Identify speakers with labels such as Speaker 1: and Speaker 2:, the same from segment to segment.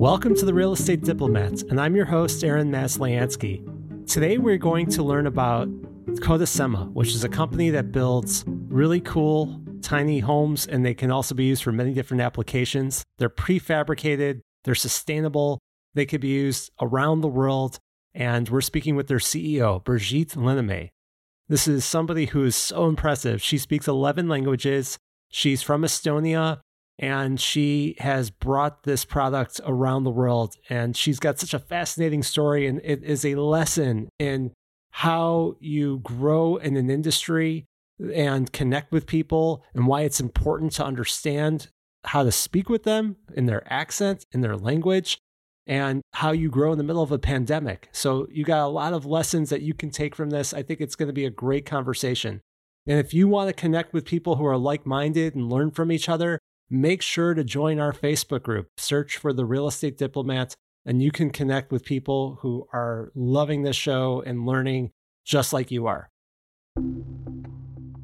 Speaker 1: Welcome to the Real Estate Diplomats, and I'm your host, Aaron Maslansky. Today, we're going to learn about Kodasema, which is a company that builds really cool, tiny homes, and they can also be used for many different applications. They're prefabricated, they're sustainable, they could be used around the world. And we're speaking with their CEO, Birgit Linnamäe. This is somebody who is so impressive. She speaks 11 languages. She's from Estonia and she has brought this product around the world. And she's got such a fascinating story, and it is a lesson in how you grow in an industry and connect with people, and why it's important to understand how to speak with them in their accent, in their language, and how you grow in the middle of a pandemic. So, you got a lot of lessons that you can take from this. I think it's going to be a great conversation. And if you want to connect with people who are like minded and learn from each other, make sure to join our Facebook group. Search for the Real Estate Diplomats, and you can connect with people who are loving this show and learning just like you are.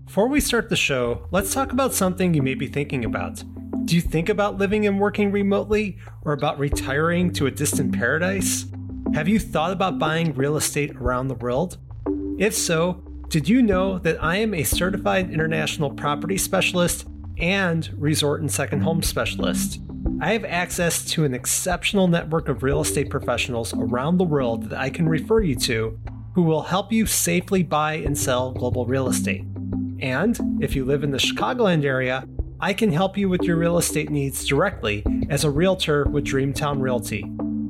Speaker 1: Before we start the show, let's talk about something you may be thinking about. Do you think about living and working remotely or about retiring to a distant paradise? Have you thought about buying real estate around the world? If so, did you know that I am a certified international property specialist and resort and second home specialist. I have access to an exceptional network of real estate professionals around the world that I can refer you to who will help you safely buy and sell global real estate. And if you live in the Chicagoland area, I can help you with your real estate needs directly as a realtor with Dreamtown Realty.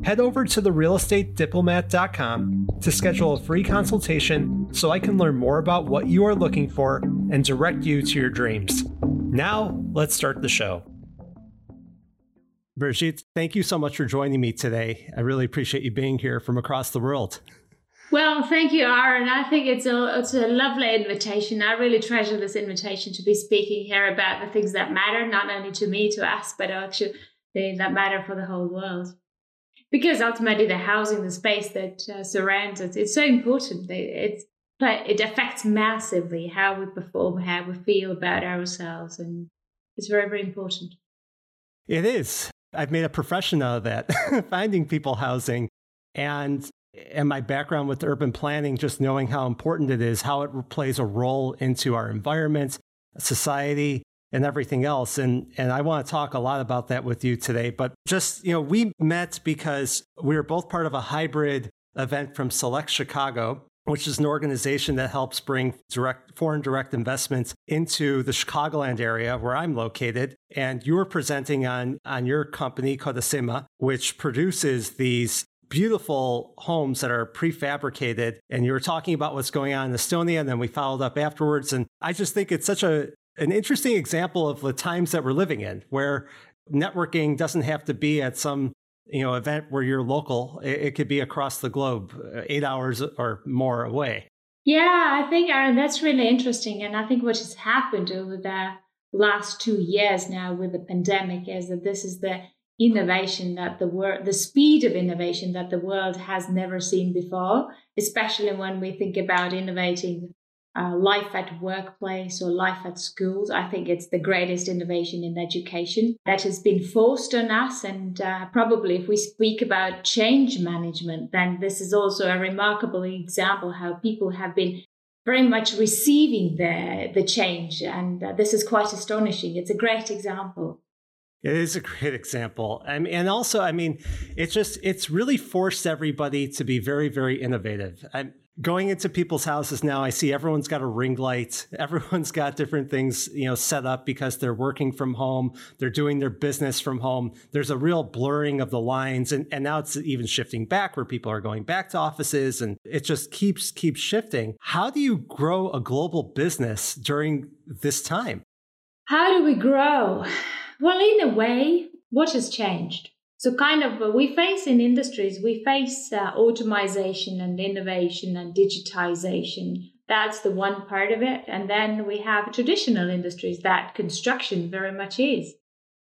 Speaker 1: Head over to therealestatediplomat.com to schedule a free consultation so I can learn more about what you are looking for and direct you to your dreams. Now, let's start the show. Birgit, thank you so much for joining me today. I really appreciate you being here from across the world.
Speaker 2: Well, thank you, Aaron. I think it's a it's a lovely invitation. I really treasure this invitation to be speaking here about the things that matter, not only to me, to us, but actually that matter for the whole world. Because ultimately, the housing, the space that uh, surrounds us, it's so important. It's but it affects massively how we perform, how we feel about ourselves, and it's very, very important.
Speaker 1: It is. I've made a profession out of that, finding people housing, and and my background with urban planning, just knowing how important it is, how it plays a role into our environment, society, and everything else. And and I want to talk a lot about that with you today. But just you know, we met because we were both part of a hybrid event from Select Chicago, which is an organization that helps bring direct foreign direct investments into the Chicagoland area where I'm located. And you were presenting on on your company Kodasema, which produces these beautiful homes that are prefabricated. And you were talking about what's going on in Estonia, and then we followed up afterwards. And I just think it's such a an interesting example of the times that we're living in, where networking doesn't have to be at some you know event where you're local it, it could be across the globe uh, eight hours or more away.
Speaker 2: Yeah i think Aaron, that's really interesting and i think what has happened over the last two years now with the pandemic is that this is the innovation that the world the speed of innovation that the world has never seen before especially when we think about innovating uh, life at workplace or life at schools. I think it's the greatest innovation in education that has been forced on us. And uh, probably if we speak about change management, then this is also a remarkable example how people have been very much receiving the, the change. And uh, this is quite astonishing. It's a great example.
Speaker 1: It is a great example. I mean, and also, I mean, it's just, it's really forced everybody to be very, very innovative. I, going into people's houses now, I see everyone's got a ring light. Everyone's got different things, you know, set up because they're working from home. They're doing their business from home. There's a real blurring of the lines. And, and now it's even shifting back where people are going back to offices and it just keeps, keeps shifting. How do you grow a global business during this time?
Speaker 2: How do we grow? Well, in a way, what has changed? So, kind of, uh, we face in industries, we face uh, automation and innovation and digitization. That's the one part of it. And then we have traditional industries that construction very much is.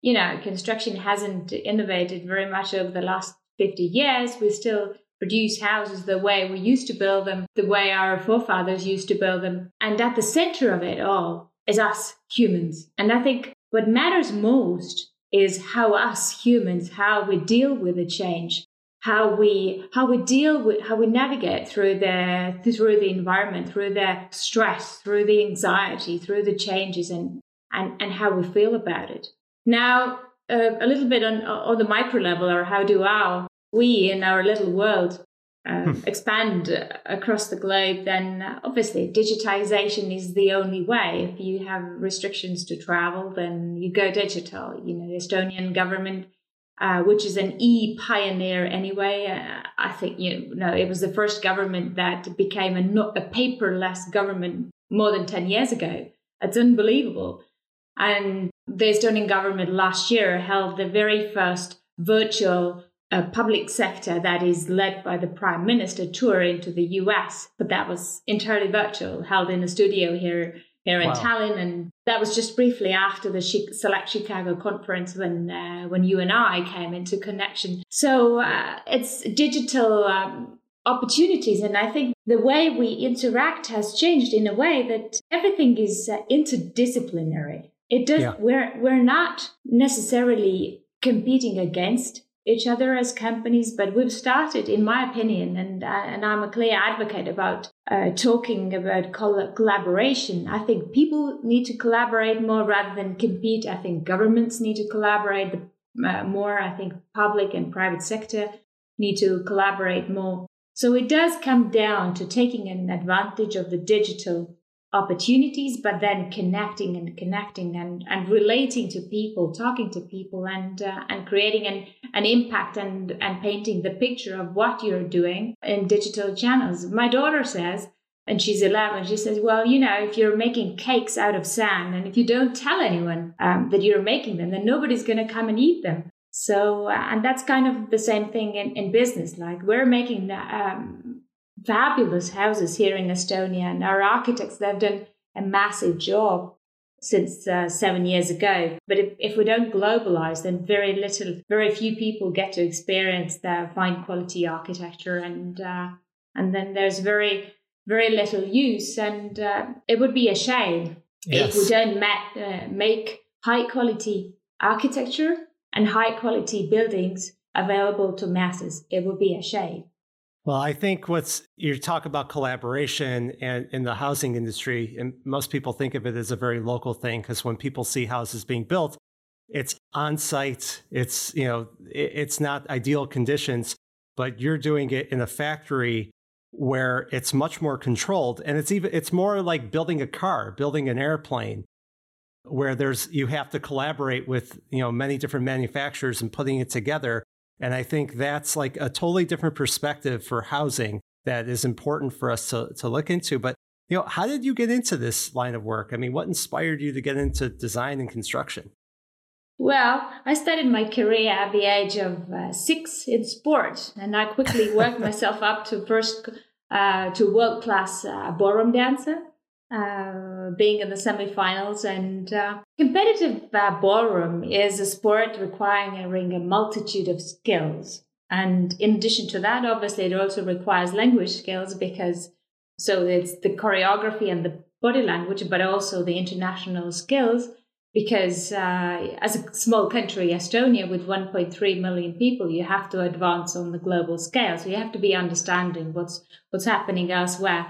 Speaker 2: You know, construction hasn't innovated very much over the last 50 years. We still produce houses the way we used to build them, the way our forefathers used to build them. And at the center of it all is us humans. And I think what matters most is how us humans, how we deal with the change, how we how we deal with how we navigate through the through the environment, through the stress, through the anxiety, through the changes, and and and how we feel about it. Now, uh, a little bit on on the micro level, or how do our we in our little world um, hmm. expand across the globe, then obviously digitization is the only way. If you have restrictions to travel, then you go digital. You know, the Estonian government, uh, which is an e pioneer anyway, uh, I think you know it was the first government that became a, no, a paperless government more than ten years ago. It's unbelievable. And the Estonian government last year held the very first virtual a public sector that is led by the prime minister tour into the US, but that was entirely virtual, held in a studio here here in wow. Tallinn, and that was just briefly after the Select Chicago conference when uh, when you and I came into connection. So uh, it's digital. Um, opportunities and i think the way we interact has changed in a way that everything is uh, interdisciplinary it does yeah. we're we're not necessarily competing against each other as companies, but we've started, in my opinion, and uh, and I'm a clear advocate about uh, talking about col- collaboration. I think people need to collaborate more rather than compete. I think governments need to collaborate uh, more. I think public and private sector need to collaborate more. So it does come down to taking an advantage of the digital opportunities, but then connecting and connecting and, and relating to people, talking to people and, uh, and creating an, an impact and, and painting the picture of what you're doing in digital channels. My daughter says, and she's 11, she says, well, you know, if you're making cakes out of sand and if you don't tell anyone um, that you're making them, then nobody's going to come and eat them. So, uh, and that's kind of the same thing in, in business. Like we're making um, fabulous houses here in Estonia, and our architects they've done a massive job since uh, seven years ago. But if, if we don't globalize, then very little, very few people get to experience the fine quality architecture, and uh, and then there's very very little use, and uh, it would be a shame yes. if we don't ma- uh, make high quality architecture and high quality buildings available to masses. It would be a shame.
Speaker 1: Well, I think what's you talk about collaboration and in the housing industry, and most people think of it as a very local thing because when people see houses being built, it's on site. It's you know it's not ideal conditions, but you're doing it in a factory where it's much more controlled, and it's even it's more like building a car, building an airplane, where there's you have to collaborate with you know many different manufacturers and putting it together and I think that's like a totally different perspective for housing that is important for us to, to look into. But, you know, how did you get into this line of work? I mean, what inspired you to get into design and construction?
Speaker 2: Well, I started my career at the age of uh, six in sports, and I quickly worked myself up to first uh, to world class uh, ballroom dancer uh, being in the semifinals. And uh, competitive uh, ballroom is a sport requiring a multitude of skills. And in addition to that, obviously, it also requires language skills because so it's the choreography and the body language, but also the international skills. Because uh, as a small country, Estonia, with 1.3 million people, you have to advance on the global scale. So you have to be understanding what's what's happening elsewhere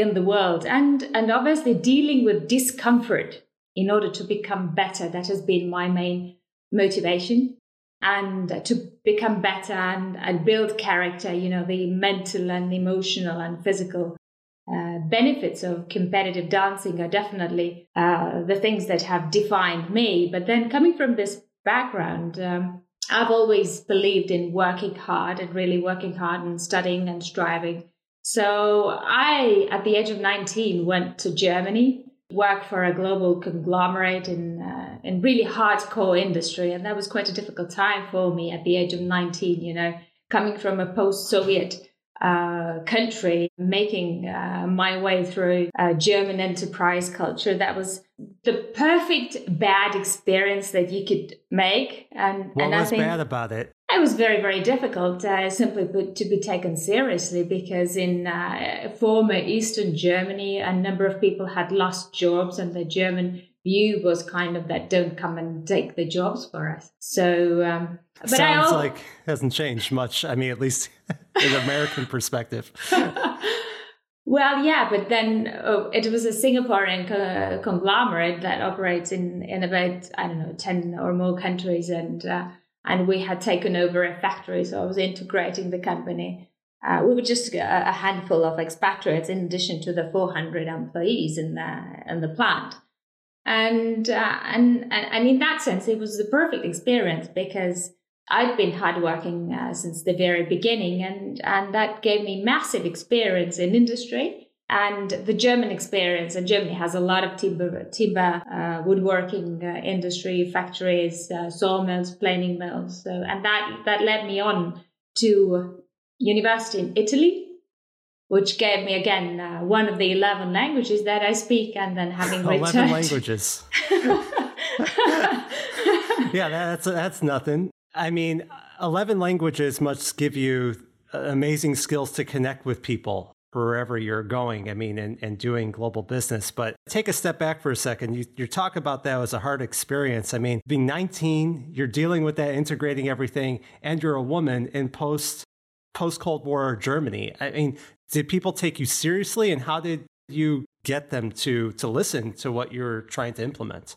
Speaker 2: in the world. And and obviously dealing with discomfort in order to become better. That has been my main motivation. And to become better and, and build character you know the mental and emotional and physical uh, benefits of competitive dancing are definitely uh, the things that have defined me. But then coming from this background um, i've always believed in working hard and really working hard and studying and striving so I, at the age of 19, went to Germany, worked for a global conglomerate in, uh, in really hardcore industry. And that was quite a difficult time for me at the age of 19, you know, coming from a post-Soviet uh, country, making uh, my way through uh, German enterprise culture. That was the perfect bad experience that you could make. And
Speaker 1: what
Speaker 2: and
Speaker 1: was
Speaker 2: I think,
Speaker 1: bad about it?
Speaker 2: It was very, very difficult uh, simply to be taken seriously because in uh, former Eastern Germany, a number of people had lost jobs and the German view was kind of that don't come and take the jobs for us. So, um,
Speaker 1: but sounds I, like hasn't changed much. I mean, at least in American perspective.
Speaker 2: well, yeah, but then oh, it was a Singaporean co- conglomerate that operates in in about I don't know ten or more countries, and uh, and we had taken over a factory, so I was integrating the company. Uh, we were just a, a, handful of expatriates in addition to the 400 employees in the in the plant. And, uh, and and and in that sense, it was the perfect experience because I'd been hardworking uh, since the very beginning, and and that gave me massive experience in industry and the German experience. And Germany has a lot of timber timber uh, woodworking uh, industry, factories, uh, sawmills, planing mills. So and that that led me on to university in Italy which gave me again uh, one of the 11 languages that I speak and then having 11 returned.
Speaker 1: languages. yeah, that's that's nothing. I mean, 11 languages must give you uh, amazing skills to connect with people wherever you're going. I mean, and, and doing global business. But take a step back for a second. You, you talk about that as a hard experience. I mean, being 19, you're dealing with that, integrating everything, and you're a woman in post post Cold War Germany. I mean, did people take you seriously, and how did you get them to to listen to what you're trying to implement?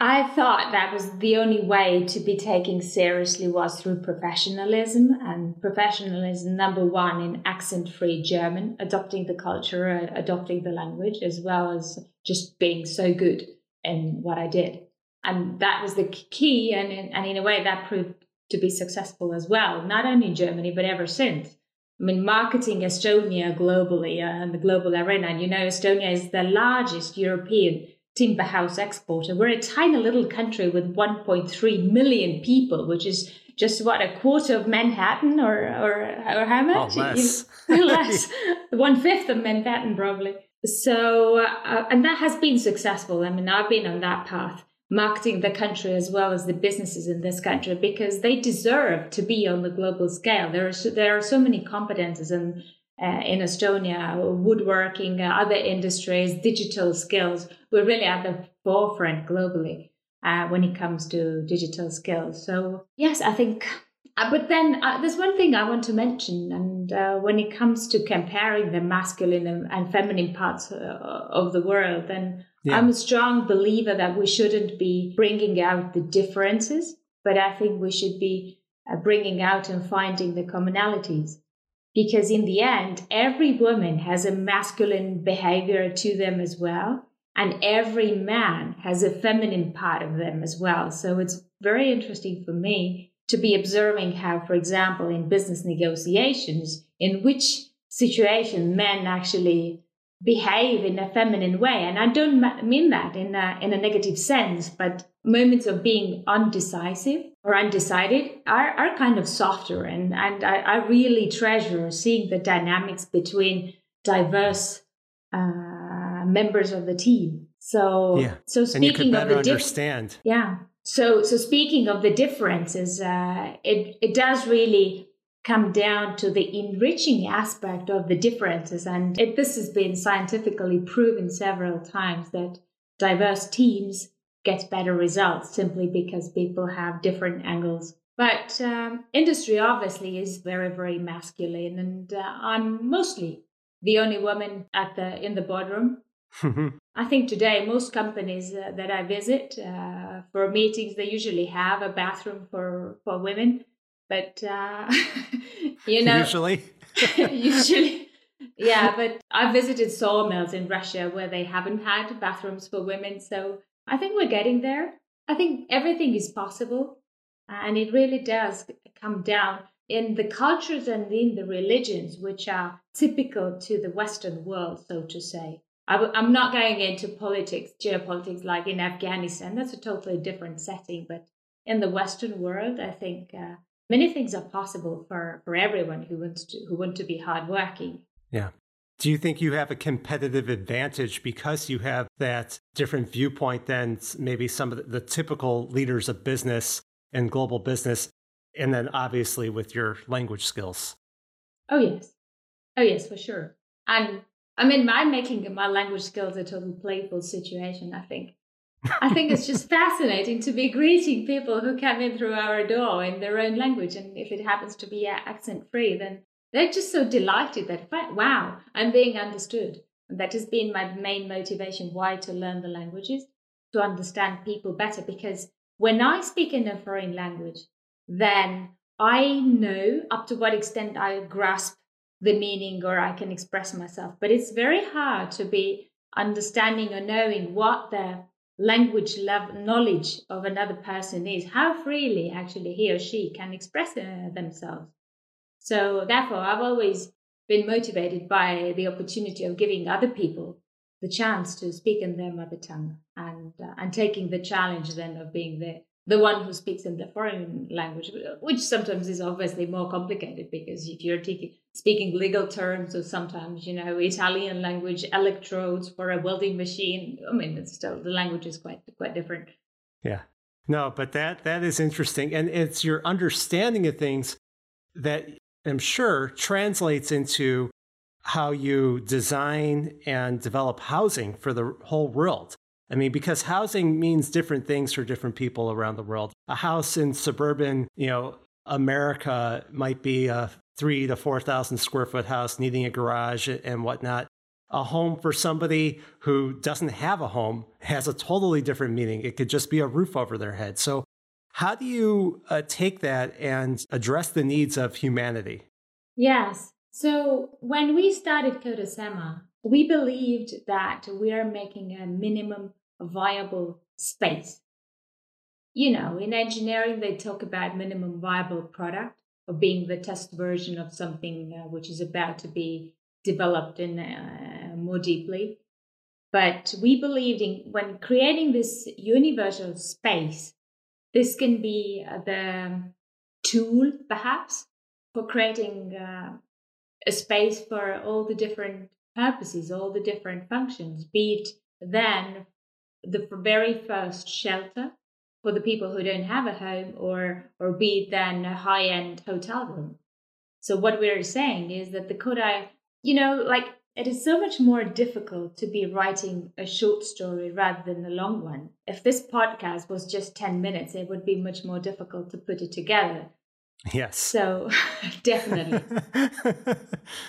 Speaker 2: I thought that was the only way to be taken seriously was through professionalism and professionalism number one in accent-free German, adopting the culture, uh, adopting the language, as well as just being so good in what I did. And that was the key, and in, and in a way that proved to be successful as well, not only in Germany, but ever since. I mean, marketing Estonia globally uh, and the global arena. And you know, Estonia is the largest European timber house exporter. We're a tiny little country with 1.3 million people, which is just what a quarter of Manhattan, or or, or how much?
Speaker 1: Oh, less,
Speaker 2: less, one fifth of Manhattan probably. So, uh, and that has been successful. I mean, I've been on that path marketing the country as well as the businesses in this country because they deserve to be on the global scale. There are so, there are so many competences in uh, in Estonia, woodworking, uh, other industries, digital skills. We're really at the forefront globally uh, when it comes to digital skills. So yes, I think. Uh, but then uh, there's one thing I want to mention, and uh, when it comes to comparing the masculine and, and feminine parts of the world, then yeah. I'm a strong believer that we shouldn't be bringing out the differences, but I think we should be uh, bringing out and finding the commonalities. Because in the end, every woman has a masculine behavior to them as well. And every man has a feminine part of them as well. So it's very interesting for me to be observing how, for example, in business negotiations, in which situation men actually behave in a feminine way. And I don't mean that in a, in a negative sense, but moments of being undecisive or undecided are, are kind of softer. And, and I, I really treasure seeing the dynamics between diverse uh, members of the team. So,
Speaker 1: yeah.
Speaker 2: so speaking
Speaker 1: of
Speaker 2: the
Speaker 1: understand.
Speaker 2: yeah. So, so speaking of the differences, uh, it, it does really come down to the enriching aspect of the differences. And it, this has been scientifically proven several times that diverse teams get better results simply because people have different angles. But um, industry obviously is very, very masculine, and uh, I'm mostly the only woman at the in the boardroom. I think today most companies uh, that I visit uh, for meetings they usually have a bathroom for for women but uh, you know,
Speaker 1: usually,
Speaker 2: usually, yeah. But I visited sawmills in Russia where they haven't had bathrooms for women, so I think we're getting there. I think everything is possible, and it really does come down in the cultures and in the religions which are typical to the Western world, so to say. I'm not going into politics, geopolitics, like in Afghanistan. That's a totally different setting. But in the Western world, I think uh, many things are possible for for everyone who wants to who want to be hardworking.
Speaker 1: Yeah. Do you think you have a competitive advantage because you have that different viewpoint than maybe some of the, typical leaders of business and global business, and then obviously with your language skills?
Speaker 2: Oh yes, oh yes, for sure. And I mean, I'm making my language skills a total playful situation. I think I think it's just fascinating to be greeting people who come in through our door in their own language. And if it happens to be uh, accent free, then they're just so delighted that, wow, I'm being understood. And that has been my main motivation why to learn the languages, to understand people better. Because when I speak in a foreign language, then I know up to what extent I grasp the meaning or I can express myself. But it's very hard to be understanding or knowing what the language level knowledge of another person is, how freely actually he or she can express uh, themselves. So therefore, I've always been motivated by the opportunity of giving other people the chance to speak in their mother tongue and uh, and taking the challenge then of being the the one who speaks in the foreign language, which sometimes is obviously more complicated because if you're t- speaking legal terms or sometimes, you know, Italian language electrodes for a welding machine, I mean, it's still the language is quite quite different.
Speaker 1: Yeah. No, but that that is interesting, and it's your understanding of things that I'm sure translates into how you design and develop housing for the whole world. I mean, because housing means different things for different people around the world. A house in suburban, you know, America might be a three to 4,000 square foot house needing a garage and whatnot. A home for somebody who doesn't have a home has a totally different meaning. It could just be a roof over their head. So, how do you uh, take that and address the needs of humanity?
Speaker 2: Yes. So, when we started Kodasema, we believed that we are making a minimum viable space. You know, in engineering, they talk about minimum viable product of being the test version of something uh, which is about to be developed in uh, more deeply. But we believed in when creating this universal space, this can be uh, the tool perhaps for creating uh, a space for all the different purposes, all the different functions, be it then the very first shelter for the people who don't have a home or or be it then a high-end hotel room. So what we're saying is that the Kodai, you know, like it is so much more difficult to be writing a short story rather than a long one. If this podcast was just 10 minutes, it would be much more difficult to put it together.
Speaker 1: Yes.
Speaker 2: So definitely.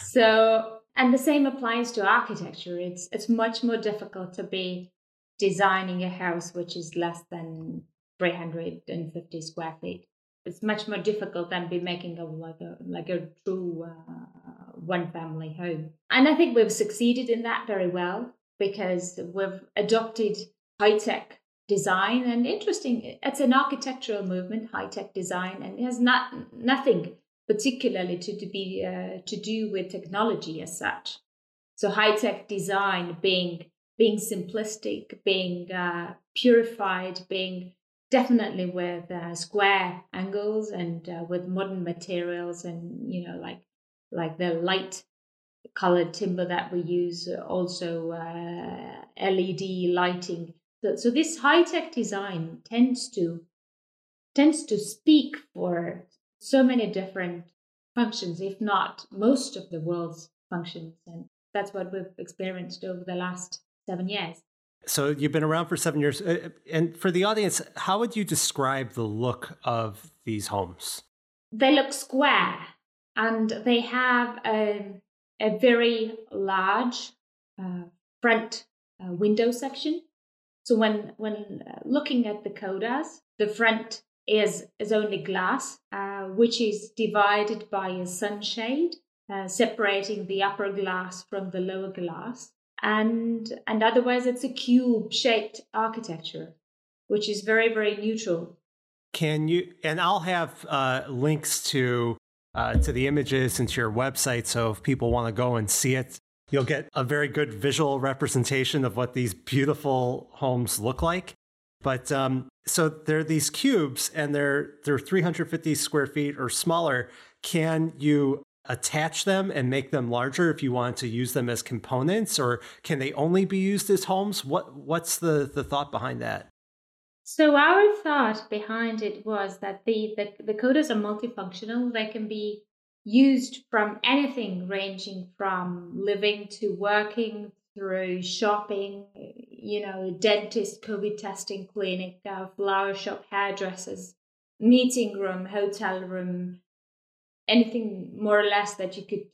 Speaker 2: so and the same applies to architecture. It's it's much more difficult to be designing a house which is less than 350 square feet. It's much more difficult than be making a like a like a true uh, one family home. And I think we've succeeded in that very well because we've adopted high tech design and interesting. It's an architectural movement, high tech design, and it has not nothing particularly to, to be uh, to do with technology as such. So high tech design being being simplistic, being uh, purified, being definitely with uh, square angles and uh, with modern materials and you know like like the light colored timber that we use, also uh, LED lighting. So, so this high tech design tends to tends to speak for so many different functions, if not most of the world's functions. And that's what we've experienced over the last seven years.
Speaker 1: So you've been around for seven years. Uh, and for the audience, how would you describe the look of these homes?
Speaker 2: They look square and they have a, a very large uh, front uh, window section. So when when uh, looking at the Kodas, the front is is only glass, uh, which is divided by a sunshade, uh, separating the upper glass from the lower glass, and and otherwise it's a cube-shaped architecture, which is very very neutral.
Speaker 1: Can you? And I'll have uh, links to uh, to the images and to your website, so if people want to go and see it, you'll get a very good visual representation of what these beautiful homes look like. But um, so there are these cubes, and they're they're 350 square feet or smaller. Can you attach them and make them larger if you want to use them as components, or can they only be used as homes? What what's the the thought behind that?
Speaker 2: So our thought behind it was that the the, the Kodas are multifunctional. They can be used from anything ranging from living to working through shopping, you know, dentist, COVID testing clinic, uh, flower shop, hairdressers, meeting room, hotel room, anything more or less that you could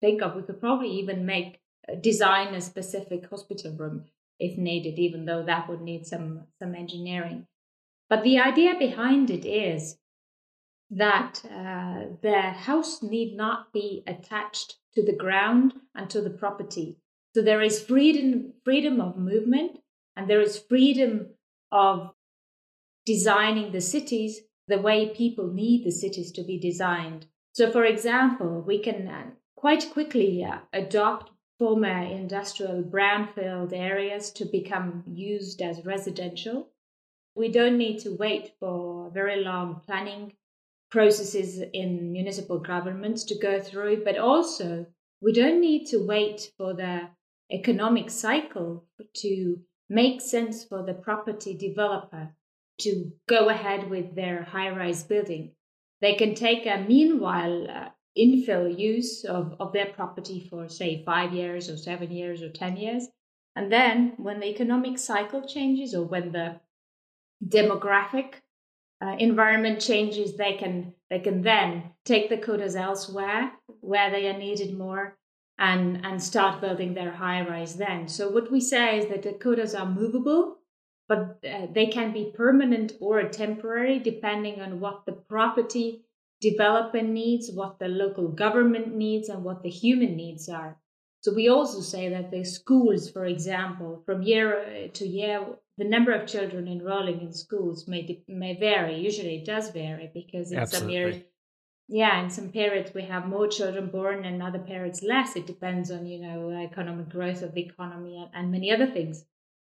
Speaker 2: think of. We could probably even make design a specific hospital room if needed, even though that would need some some engineering. But the idea behind it is that uh, the house need not be attached to the ground and to the property. So there is freedom freedom of movement and there is freedom of designing the cities the way people need the cities to be designed. So, for example, we can uh, quite quickly uh, adopt former industrial brownfield areas to become used as residential. We don't need to wait for very long planning processes in municipal governments to go through, but also we don't need to wait for the economic cycle to make sense for the property developer to go ahead with their high rise building. They can take a meanwhile uh, infill use of, of their property for, say, five years or seven years or 10 years. And then when the economic cycle changes or when the demographic uh, environment changes, they can they can then take the kodas elsewhere where they are needed more and and start building their high rise then. So what we say is that the kodas are movable, but uh, they can be permanent or temporary depending on what the property developer needs, what the local government needs, and what the human needs are. So we also say that the schools, for example, from year uh, to year, the number of children enrolling in schools may may vary. Usually, it does vary because in Absolutely. some years, yeah, in some periods we have more children born, and other periods less. It depends on you know economic growth of the economy and, and many other things.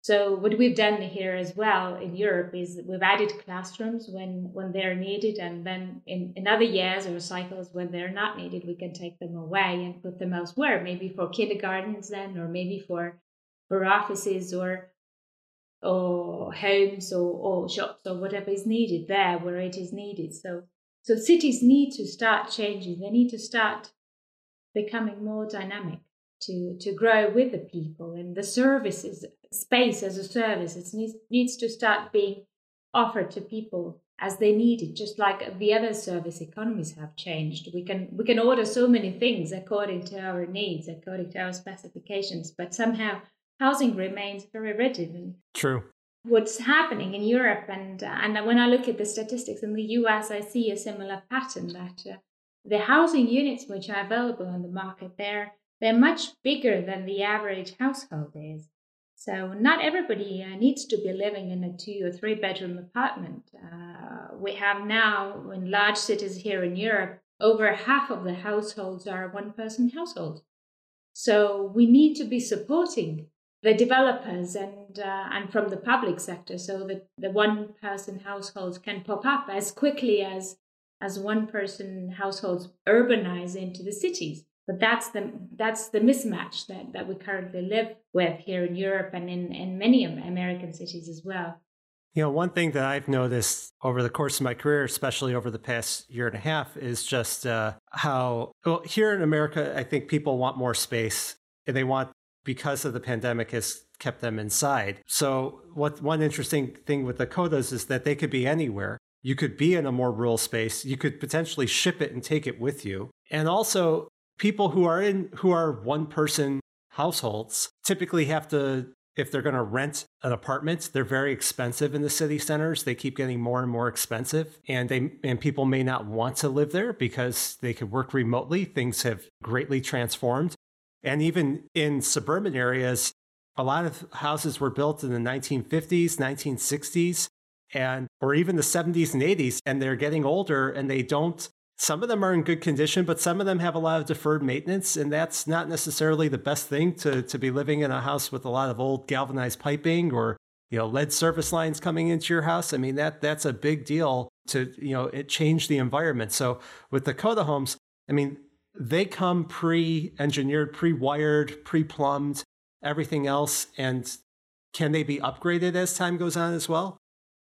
Speaker 2: So what we've done here as well in Europe is we've added classrooms when when they're needed, and then in, in other years or cycles when they're not needed, we can take them away and put them elsewhere, maybe for kindergartens then, or maybe for for offices or or homes or, or shops or whatever is needed there where it is needed. So so cities need to start changing. They need to start becoming more dynamic to to grow with the people and the services space as a service it needs, needs to start being offered to people as they need it just like the other service economies have changed. We can we can order so many things according to our needs according to our specifications but somehow housing remains very rigid. And
Speaker 1: true.
Speaker 2: what's happening in Europe and uh, and when I look at the statistics in the US I see a similar pattern that uh, the housing units which are available on the market there they're much bigger than the average household is. So not everybody uh, needs to be living in a two or three bedroom apartment. Uh, we have now in large cities here in Europe, over half of the households are one person households. So we need to be supporting the developers and uh, and from the public sector so that the one person households can pop up as quickly as as one person households urbanize into the cities. But that's the that's the mismatch that, that we currently live with here in Europe and in, in many American cities as well.
Speaker 1: You know, one thing that I've noticed over the course of my career, especially over the past year and a half, is just uh, how well here in America, I think people want more space, and they want because of the pandemic has kept them inside. So, what one interesting thing with the kodas is that they could be anywhere. You could be in a more rural space. You could potentially ship it and take it with you. And also, people who are in who are one person households typically have to if they're going to rent an apartment they're very expensive in the city centers. They keep getting more and more expensive and they and people may not want to live there because they could work remotely. Things have greatly transformed. And even in suburban areas a lot of houses were built in the 1950s 1960s and or even the 70s and 80s and they're getting older and they don't some of them are in good condition, but some of them have a lot of deferred maintenance, and that's not necessarily the best thing to to be living in a house with a lot of old galvanized piping or you know lead service lines coming into your house. I mean that that's a big deal to you know it changed the environment. So with the Koda homes, I mean they come pre-engineered, pre-wired, pre-plumbed, everything else, and can they be upgraded as time goes on as well?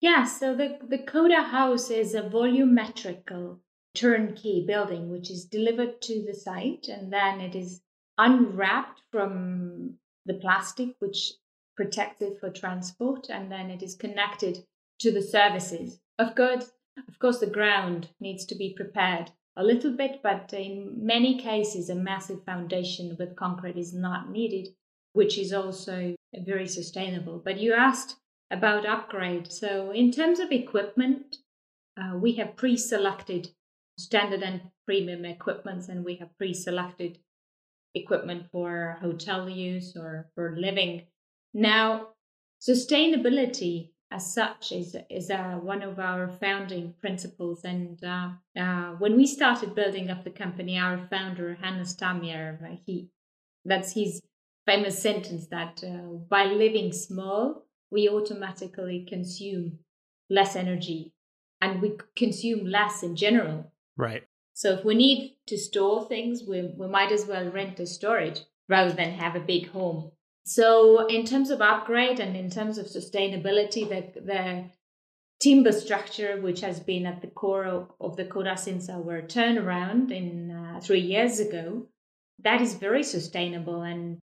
Speaker 2: Yeah, so the, the Koda house is a volumetrical turnkey building, which is delivered to the site and then it is unwrapped from the plastic, which protects it for transport, and then it is connected to the services. Of course, of course, the ground needs to be prepared a little bit, but in many cases, a massive foundation with concrete is not needed, which is also very sustainable. But you asked about upgrade. So, in terms of equipment, uh, we have pre selected standard and premium equipments, and we have pre selected equipment for hotel use or for living. Now, sustainability as such is is uh, one of our founding principles. And uh, uh, when we started building up the company, our founder Hannes Tamjärv, he that's his famous sentence that uh, by living small, we automatically consume less energy and we consume less in general.
Speaker 1: Right.
Speaker 2: So if we need to store things, we, we might as well rent a storage rather than have a big home. So in terms of upgrade and in terms of sustainability, the, the timber structure, which has been at the core of, of the Koda since our turnaround in uh, three years ago, that is very sustainable. And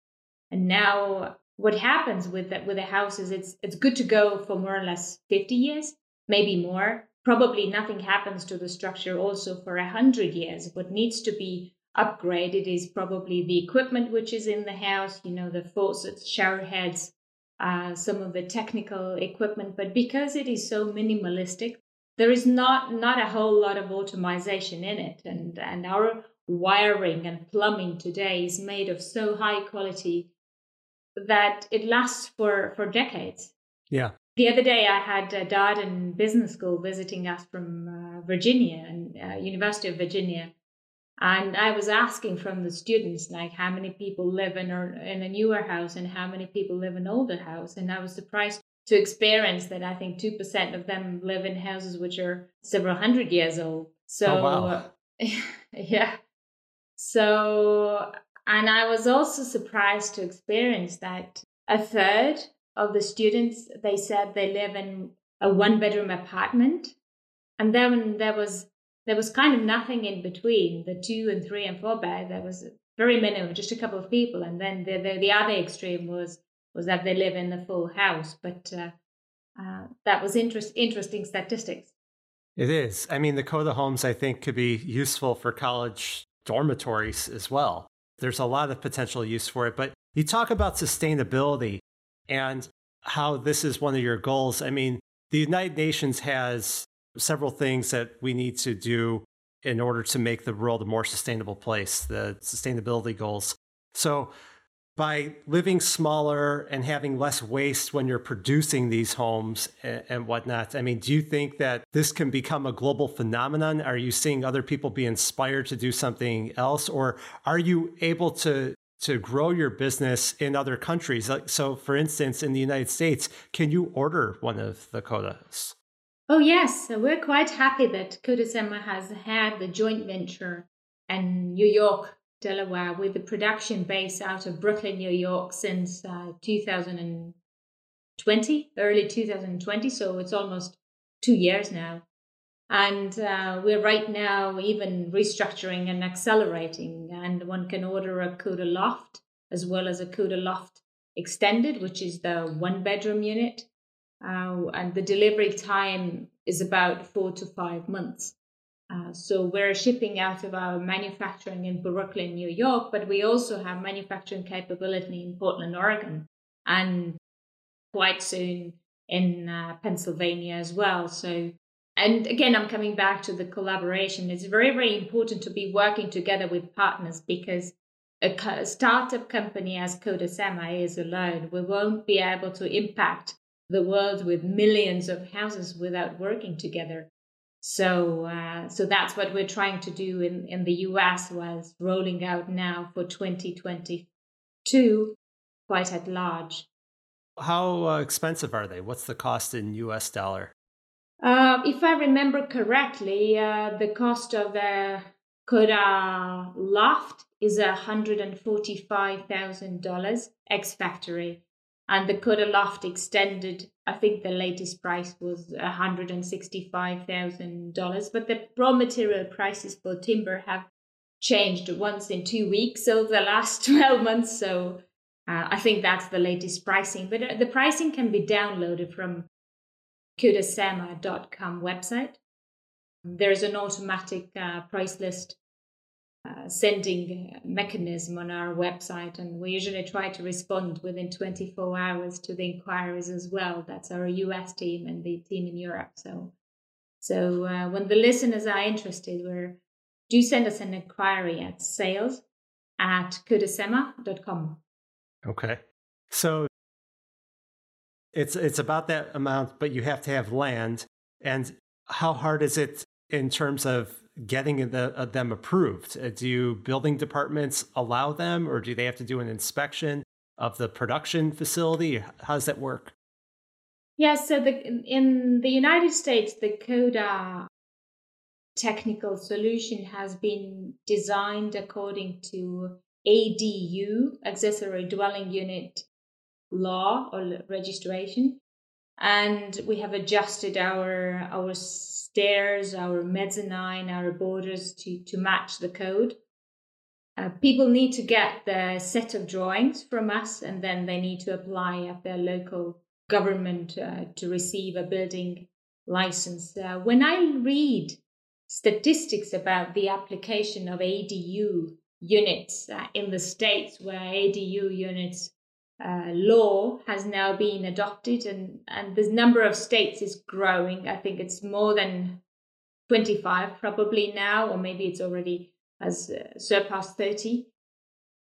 Speaker 2: and now what happens with the, with the house is it's it's good to go for more or less 50 years, maybe more, probably nothing happens to the structure also for a hundred years. What needs to be upgraded is probably the equipment which is in the house, you know, the faucets, shower heads, uh, some of the technical equipment. But because it is so minimalistic, there is not not a whole lot of automation in it, and and our wiring and plumbing today is made of so high quality that it lasts for for decades.
Speaker 1: Yeah.
Speaker 2: The other day, I had a Darden Business School visiting us from uh, Virginia and uh, University of Virginia, and I was asking from the students like how many people live in a, in a newer house and how many people live in an older house, and I was surprised to experience that I think two percent of them live in houses which are several hundred years old. So,
Speaker 1: oh, wow.
Speaker 2: yeah. So, and I was also surprised to experience that a third of the students they said they live in a one bedroom apartment. And then there was there was kind of nothing in between the two and three and four bed. There was very minimal just a couple of people. And then the the, the other extreme was was that they live in the full house. But uh, uh, that was interest, interesting statistics.
Speaker 1: It is. I mean the koda homes i think could be useful for college dormitories as well. There's a lot of potential use for it. But you talk about sustainability and how this is one of your goals. I mean, the United Nations has several things that we need to do in order to make the world a more sustainable place, the sustainability goals. So, by living smaller and having less waste when you're producing these homes and, whatnot, I mean, do you think that this can become a global phenomenon? Are you seeing other people be inspired to do something else? Or are you able to to grow your business in other countries. Like, So, for instance, in the United States, can you order one of the Kodas?
Speaker 2: Oh, yes. So we're quite happy that Kodasema has had the joint venture in New York, Delaware, with the production base out of Brooklyn, New York since uh, 2020, early 2020. So it's almost two years now. And uh, we're right now even restructuring and accelerating. And one can order a Koda Loft as well as a Koda Loft Extended, which is the one bedroom unit. Uh, and the delivery time is about four to five months. Uh, so we're shipping out of our manufacturing in Brooklyn, New York, but we also have manufacturing capability in Portland, Oregon, and quite soon in uh, Pennsylvania as well. So and again, I'm coming back to the collaboration. It's very, very important to be working together with partners because a startup company as Kodasema is alone, we won't be able to impact the world with millions of houses without working together. So, uh, so that's what we're trying to do in, in the US, was rolling out now for 2022, quite at large.
Speaker 1: How uh, expensive are they? What's the cost in US dollar?
Speaker 2: Uh, if I remember correctly, uh, the cost of the Koda loft is $145,000 ex factory. And the Koda loft extended, I think the latest price was $165,000. But the raw material prices for timber have changed once in two weeks over the last 12 months. So Uh, I think that's the latest pricing, but uh, the pricing can be downloaded from kodasema.com website. There's an automatic uh, price list uh, sending mechanism on our website, and we usually try to respond within 24 hours to the inquiries as well. That's our US team and the team in Europe. So, so uh, when the listeners are interested, we're do send us an inquiry at sales at kodasema.com.
Speaker 1: Okay. So it's it's about that amount, but you have to have land. And how hard is it in terms of getting the, uh, them approved? Uh, do building departments allow them, or do they have to do an inspection of the production facility? How does that work?
Speaker 2: Yes, yeah, so the, in the United States, the Koda technical solution has been designed according to ADU, accessory dwelling unit law or registration. And we have adjusted our our stairs, our mezzanine, our borders to, to match the code. Uh, people need to get the set of drawings from us and then they need to apply at their local government uh, to receive a building license. Uh, when I read statistics about the application of ADU units uh, in the states where ADU units uh, law has now been adopted and, and the number of states is growing. I think it's more than 25 probably now, or maybe it's already has uh, surpassed 30.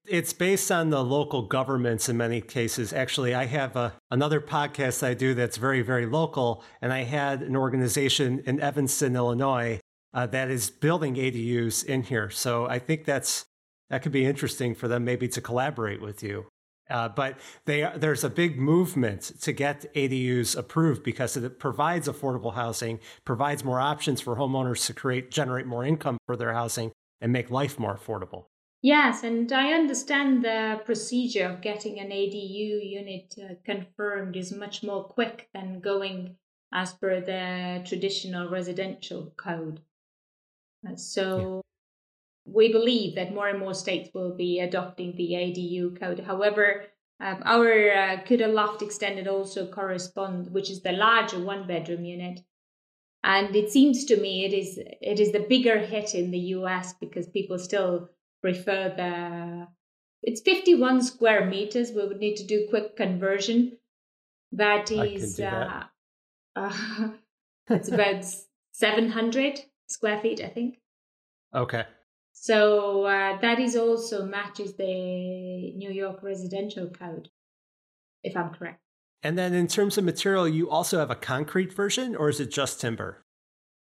Speaker 1: It's based on the local governments in many cases. Actually, I have a, another podcast I do that's very, very local, and I had an organization in Evanston, Illinois, uh, that is building ADUs in here. So I think that's that could be interesting for them maybe to collaborate with you. Uh, but they, there's a big movement to get ADUs approved because it provides affordable housing, provides more options for homeowners to create, generate more income for their housing, and make life more affordable.
Speaker 2: Yes, and I understand the procedure of getting an ADU unit uh, confirmed is much more quick than going as per the traditional residential code. Uh, so. We believe that more and more states will be adopting the ADU code. However, um, our uh, Koda loft extended also correspond, which is the larger one bedroom unit. And it seems to me it is it is the bigger hit in the US because people still prefer the it's 51 square meters. We would need to do quick conversion. That is. Uh, uh, it's about 700 square feet, I think.
Speaker 1: Okay.
Speaker 2: So uh, that is also matches the New York residential code, if I'm correct.
Speaker 1: And then in terms of material, you also have a concrete version, or is it just timber?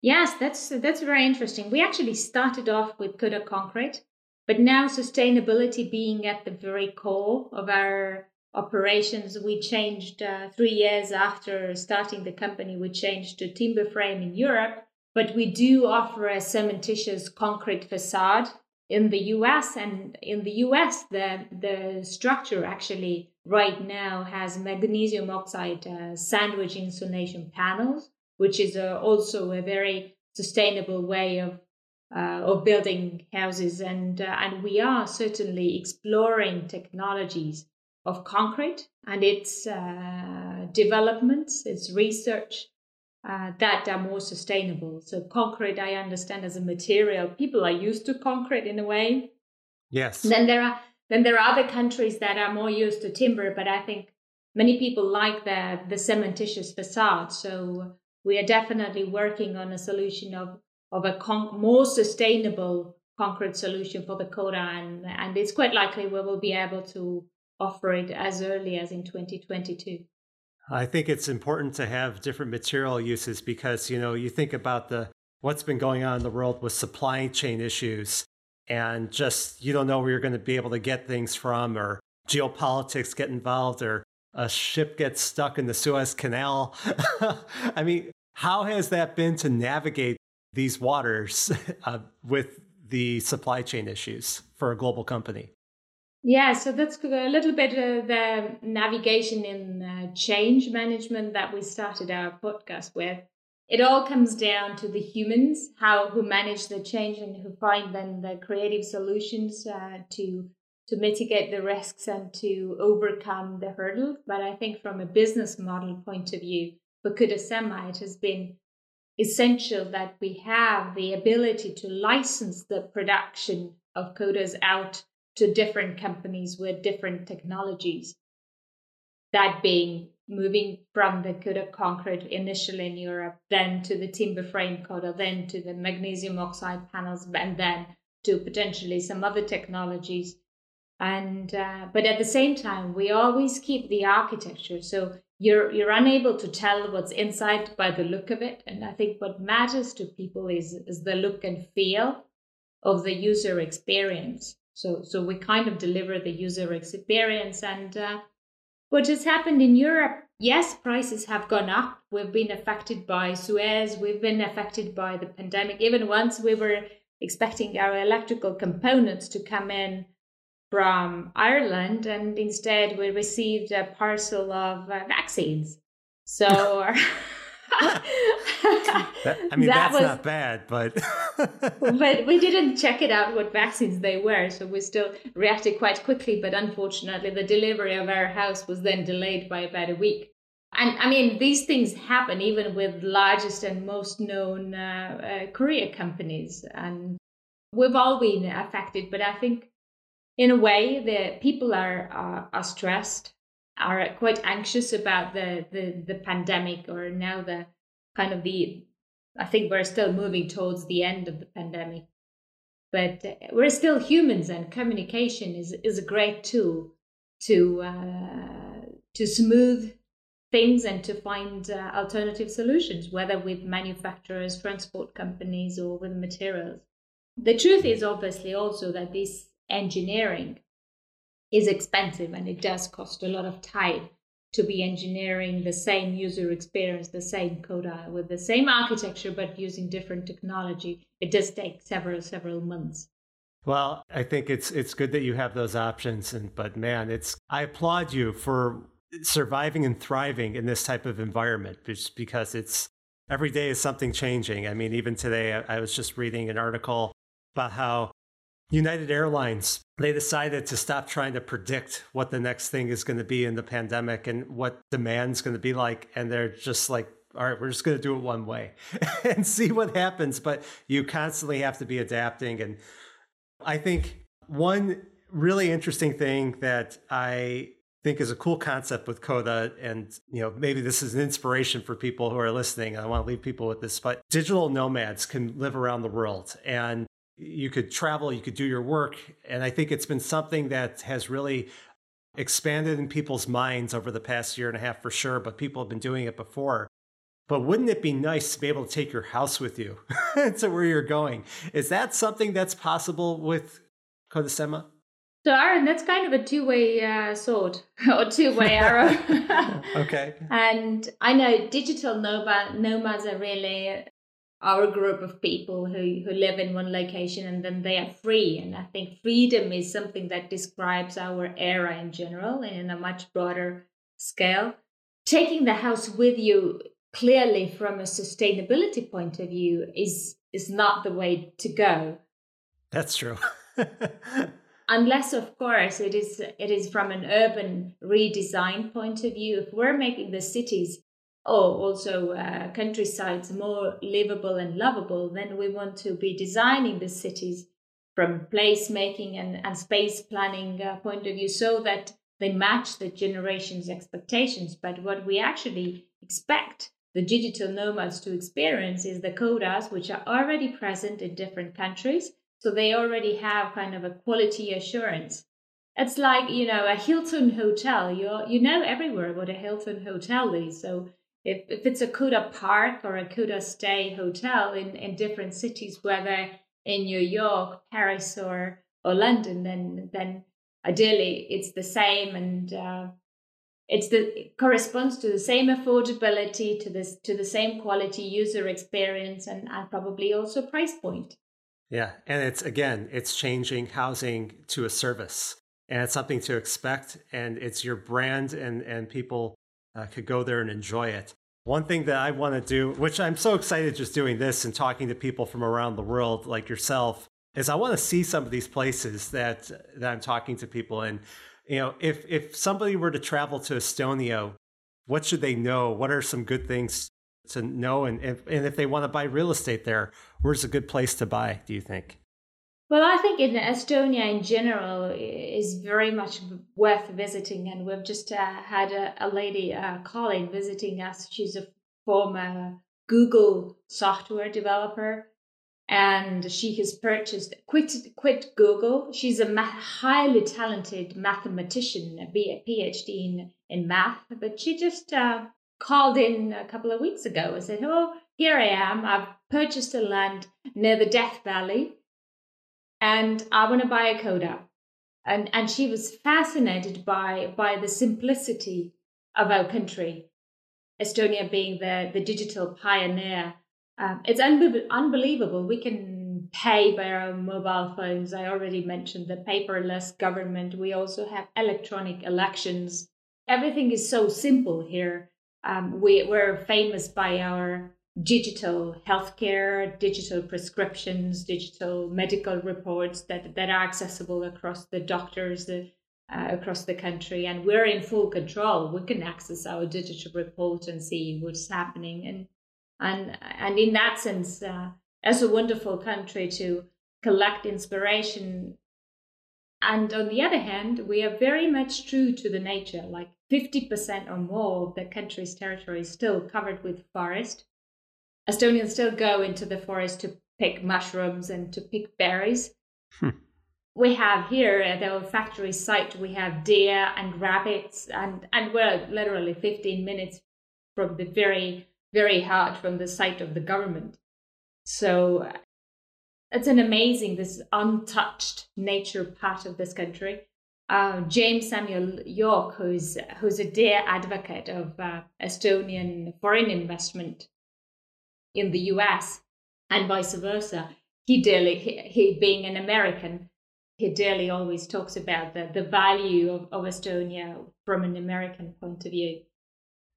Speaker 2: Yes, that's that's very interesting. We actually started off with Koda concrete, but now sustainability being at the very core of our operations, we changed uh, three years after starting the company. We changed to timber frame in Europe, but we do offer a cementitious concrete facade in the US. And in the US, the, the structure actually right now has magnesium oxide uh, sandwich insulation panels, which is uh, also a very sustainable way of uh, of building houses, and uh, and we are certainly exploring technologies of concrete and its uh, developments, its research, uh, that are more sustainable. So concrete, I understand as a material, people are used to concrete in a way.
Speaker 1: Yes.
Speaker 2: Then there are then there are other countries that are more used to timber, but I think many people like the the cementitious facade. So we are definitely working on a solution of of a con- more sustainable concrete solution for the Koda, and and it's quite likely we will be able to offer it as early as in 2022.
Speaker 1: I think it's important to have different material uses because, you know, you think about the what's been going on in the world with supply chain issues and just you don't know where you're going to be able to get things from or geopolitics get involved or a ship gets stuck in the Suez Canal. I mean, how has that been to navigate these waters uh, with the supply chain issues for a global company?
Speaker 2: Yeah, so that's a little bit of the navigation in change management that we started our podcast with. It all comes down to the humans, how who manage the change and who find then the creative solutions uh, to to mitigate the risks and to overcome the hurdles. But I think from a business model point of view, for Kodasema, it has been essential that we have the ability to license the production of Kodas out to different companies with different technologies. That being moving from the Koda concrete initially in Europe, then to the timber frame Koda, then to the magnesium oxide panels, and then to potentially some other technologies. And uh, but at the same time, we always keep the architecture. So you're you're unable to tell what's inside by the look of it. And I think what matters to people is is the look and feel of the user experience. So so we kind of deliver the user experience and. Uh, what has happened in Europe, yes, prices have gone up. We've been affected by Suez. We've been affected by the pandemic. Even once we were expecting our electrical components to come in from Ireland, and instead we received a parcel of uh, vaccines. So.
Speaker 1: that, I mean, that that's was, not bad, but
Speaker 2: but we didn't check it out what vaccines they were, so we still reacted quite quickly. But unfortunately, the delivery of our house was then delayed by about a week. And I mean, these things happen even with largest and most known uh, uh, courier companies, and we've all been affected. But I think, in a way, the people are are, are stressed, are quite anxious about the, the the pandemic, or now the kind of the I think we're still moving towards the end of the pandemic, but we're still humans, and communication is is a great tool to uh, to smooth things and to find uh, alternative solutions, whether with manufacturers, transport companies, or with materials. The truth is obviously also that this engineering is expensive and it does cost a lot of time to be engineering the same user experience, the same Koda uh, with the same architecture, but using different technology. It does take several, several months.
Speaker 1: Well, I think it's it's good that you have those options, and but man, it's I applaud you for surviving and thriving in this type of environment, just because it's every day is something changing. I mean, even today, I, I was just reading an article about how United Airlines, they decided to stop trying to predict what the next thing is going to be in the pandemic and what demand's going to be like. And they're just like, all right, we're just going to do it one way and see what happens. But you constantly have to be adapting. And I think one really interesting thing that I think is a cool concept with Koda, and you know, maybe this is an inspiration for people who are listening. I want to leave people with this, but digital nomads can live around the world. And you could travel, you could do your work. And I think it's been something that has really expanded in people's minds over the past year and a half for sure, but people have been doing it before. But wouldn't it be nice to be able to take your house with you to where you're going? Is that something that's possible with Kodasema?
Speaker 2: So, Aaron, that's kind of a two way uh, sword or two way arrow.
Speaker 1: okay.
Speaker 2: And I know digital nomads are really our group of people who, who live in one location and then they are free. And I think freedom is something that describes our era in general and in a much broader scale. Taking the house with you clearly from a sustainability point of view is is not the way to go.
Speaker 1: That's true.
Speaker 2: Unless of course it is it is from an urban redesign point of view. If we're making the cities or also uh, countrysides more livable and lovable, then we want to be designing the cities from place making and, and space planning uh, point of view so that they match the generation's expectations. But what we actually expect the digital nomads to experience is the Kodas, which are already present in different countries. So they already have kind of a quality assurance. It's like, you know, a Hilton hotel. You you know everywhere what a Hilton hotel is. So if, if it's a Koda Park or a Koda Stay hotel in, in different cities, whether in New York, Paris, or or London, then then ideally it's the same and uh, it's the it corresponds to the same affordability, to this to the same quality user experience, and, and probably also price point.
Speaker 1: Yeah, and it's again, it's changing housing to a service, and it's something to expect, and it's your brand, and and people uh, could go there and enjoy it. One thing that I want to do, which I'm so excited just doing this and talking to people from around the world like yourself, is I want to see some of these places that that I'm talking to people in. You know, if if somebody were to travel to Estonia, what should they know? What are some good things to know? And if and if they want to buy real estate there, where's a good place to buy? Do you think?
Speaker 2: Well, I think in Estonia in general is very much worth visiting, and we've just uh, had a, a lady, uh, visiting us. She's a former Google software developer, and she has purchased quit quit Google. She's a highly talented mathematician, a PhD in in math, but she just uh, called in a couple of weeks ago and said, "Oh, here I am. I've purchased a land near the Death Valley." And I want to buy a Koda. And, and she was fascinated by, by the simplicity of our country, Estonia being the, the digital pioneer. Um, it's unbe- unbelievable. We can pay by our mobile phones. I already mentioned the paperless government. We also have electronic elections. Everything is so simple here. Um, we, we're famous by our digital healthcare, digital prescriptions, digital medical reports that, that are accessible across the doctors uh, across the country. And we're in full control. We can access our digital report and see what's happening. And and and in that sense, uh, as a wonderful country to collect inspiration. And on the other hand, we are very much true to the nature. Like 50% or more of the country's territory is still covered with forest Estonians still go into the forest to pick mushrooms and to pick berries. Hmm. We have here at our factory site, we have deer and rabbits, and, and we're literally 15 minutes from the very, very heart from the site of the government. So it's an amazing, this untouched nature part of this country. Uh, James Samuel York, who's who's a dear advocate of uh, Estonian foreign investment in the US and vice versa. He dearly, he, he being an American, he dearly always talks about the, the value of, of Estonia from an American point of view.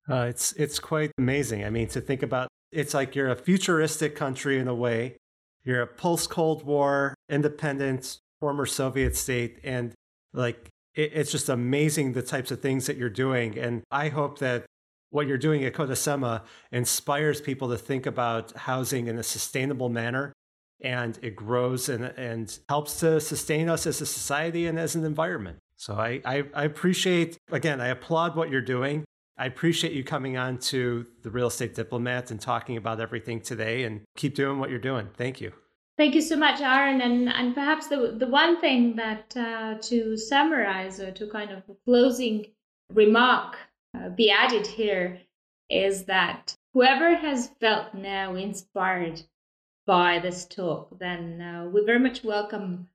Speaker 1: Uh, it's it's quite amazing. I mean, to think about it's like you're a futuristic country in a way. You're a post Cold War, independent, former Soviet state, and like it, it's just amazing the types of things that you're doing. And I hope that what you're doing at Kodasema inspires people to think about housing in a sustainable manner and it grows and, and helps to sustain us as a society and as an environment. So I, I, I appreciate, again, I applaud what you're doing. I appreciate you coming on to the Real Estate Diplomat and talking about everything today and keep doing what you're doing. Thank you.
Speaker 2: Thank you so much, Aaron. And, and perhaps the, the one thing that uh, to summarize or to kind of closing remark uh, be added here is that whoever has felt now inspired by this talk, then uh, we very much welcome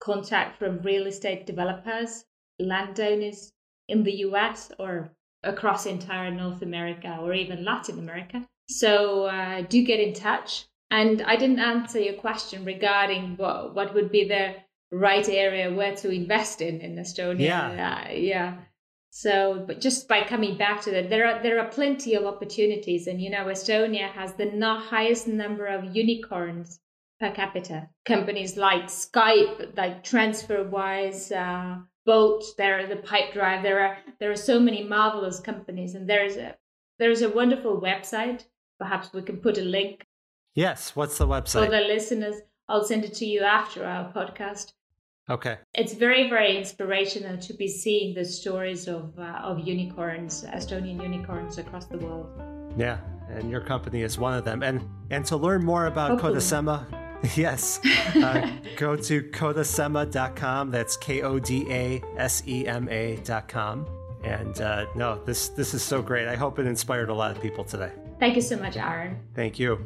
Speaker 2: contact from real estate developers, landowners in the US or across entire North America or even Latin America. So uh, do get in touch. And I didn't answer your question regarding what, what would be the right area where to invest in in Estonia.
Speaker 1: Yeah.
Speaker 2: Uh, yeah. So, but just by coming back to that, there are there are plenty of opportunities, and you know, Estonia has the highest number of unicorns per capita. Companies like Skype, like TransferWise, uh, Bolt, there are the Pipedrive. There are there are so many marvelous companies, and there is a there is a wonderful website. Perhaps we can put a link.
Speaker 1: Yes, what's the website
Speaker 2: for the listeners? I'll send it to you after our podcast.
Speaker 1: Okay.
Speaker 2: It's very, very inspirational to be seeing the stories of uh, of unicorns, Estonian unicorns across the world.
Speaker 1: Yeah, and your company is one of them. And and to learn more about Hopefully. Kodasema, yes, uh, go to kodasema.com. That's K O D A S E M A.com. And uh, no, this this is so great. I hope it inspired a lot of people today.
Speaker 2: Thank you so much, Aaron.
Speaker 1: Thank you.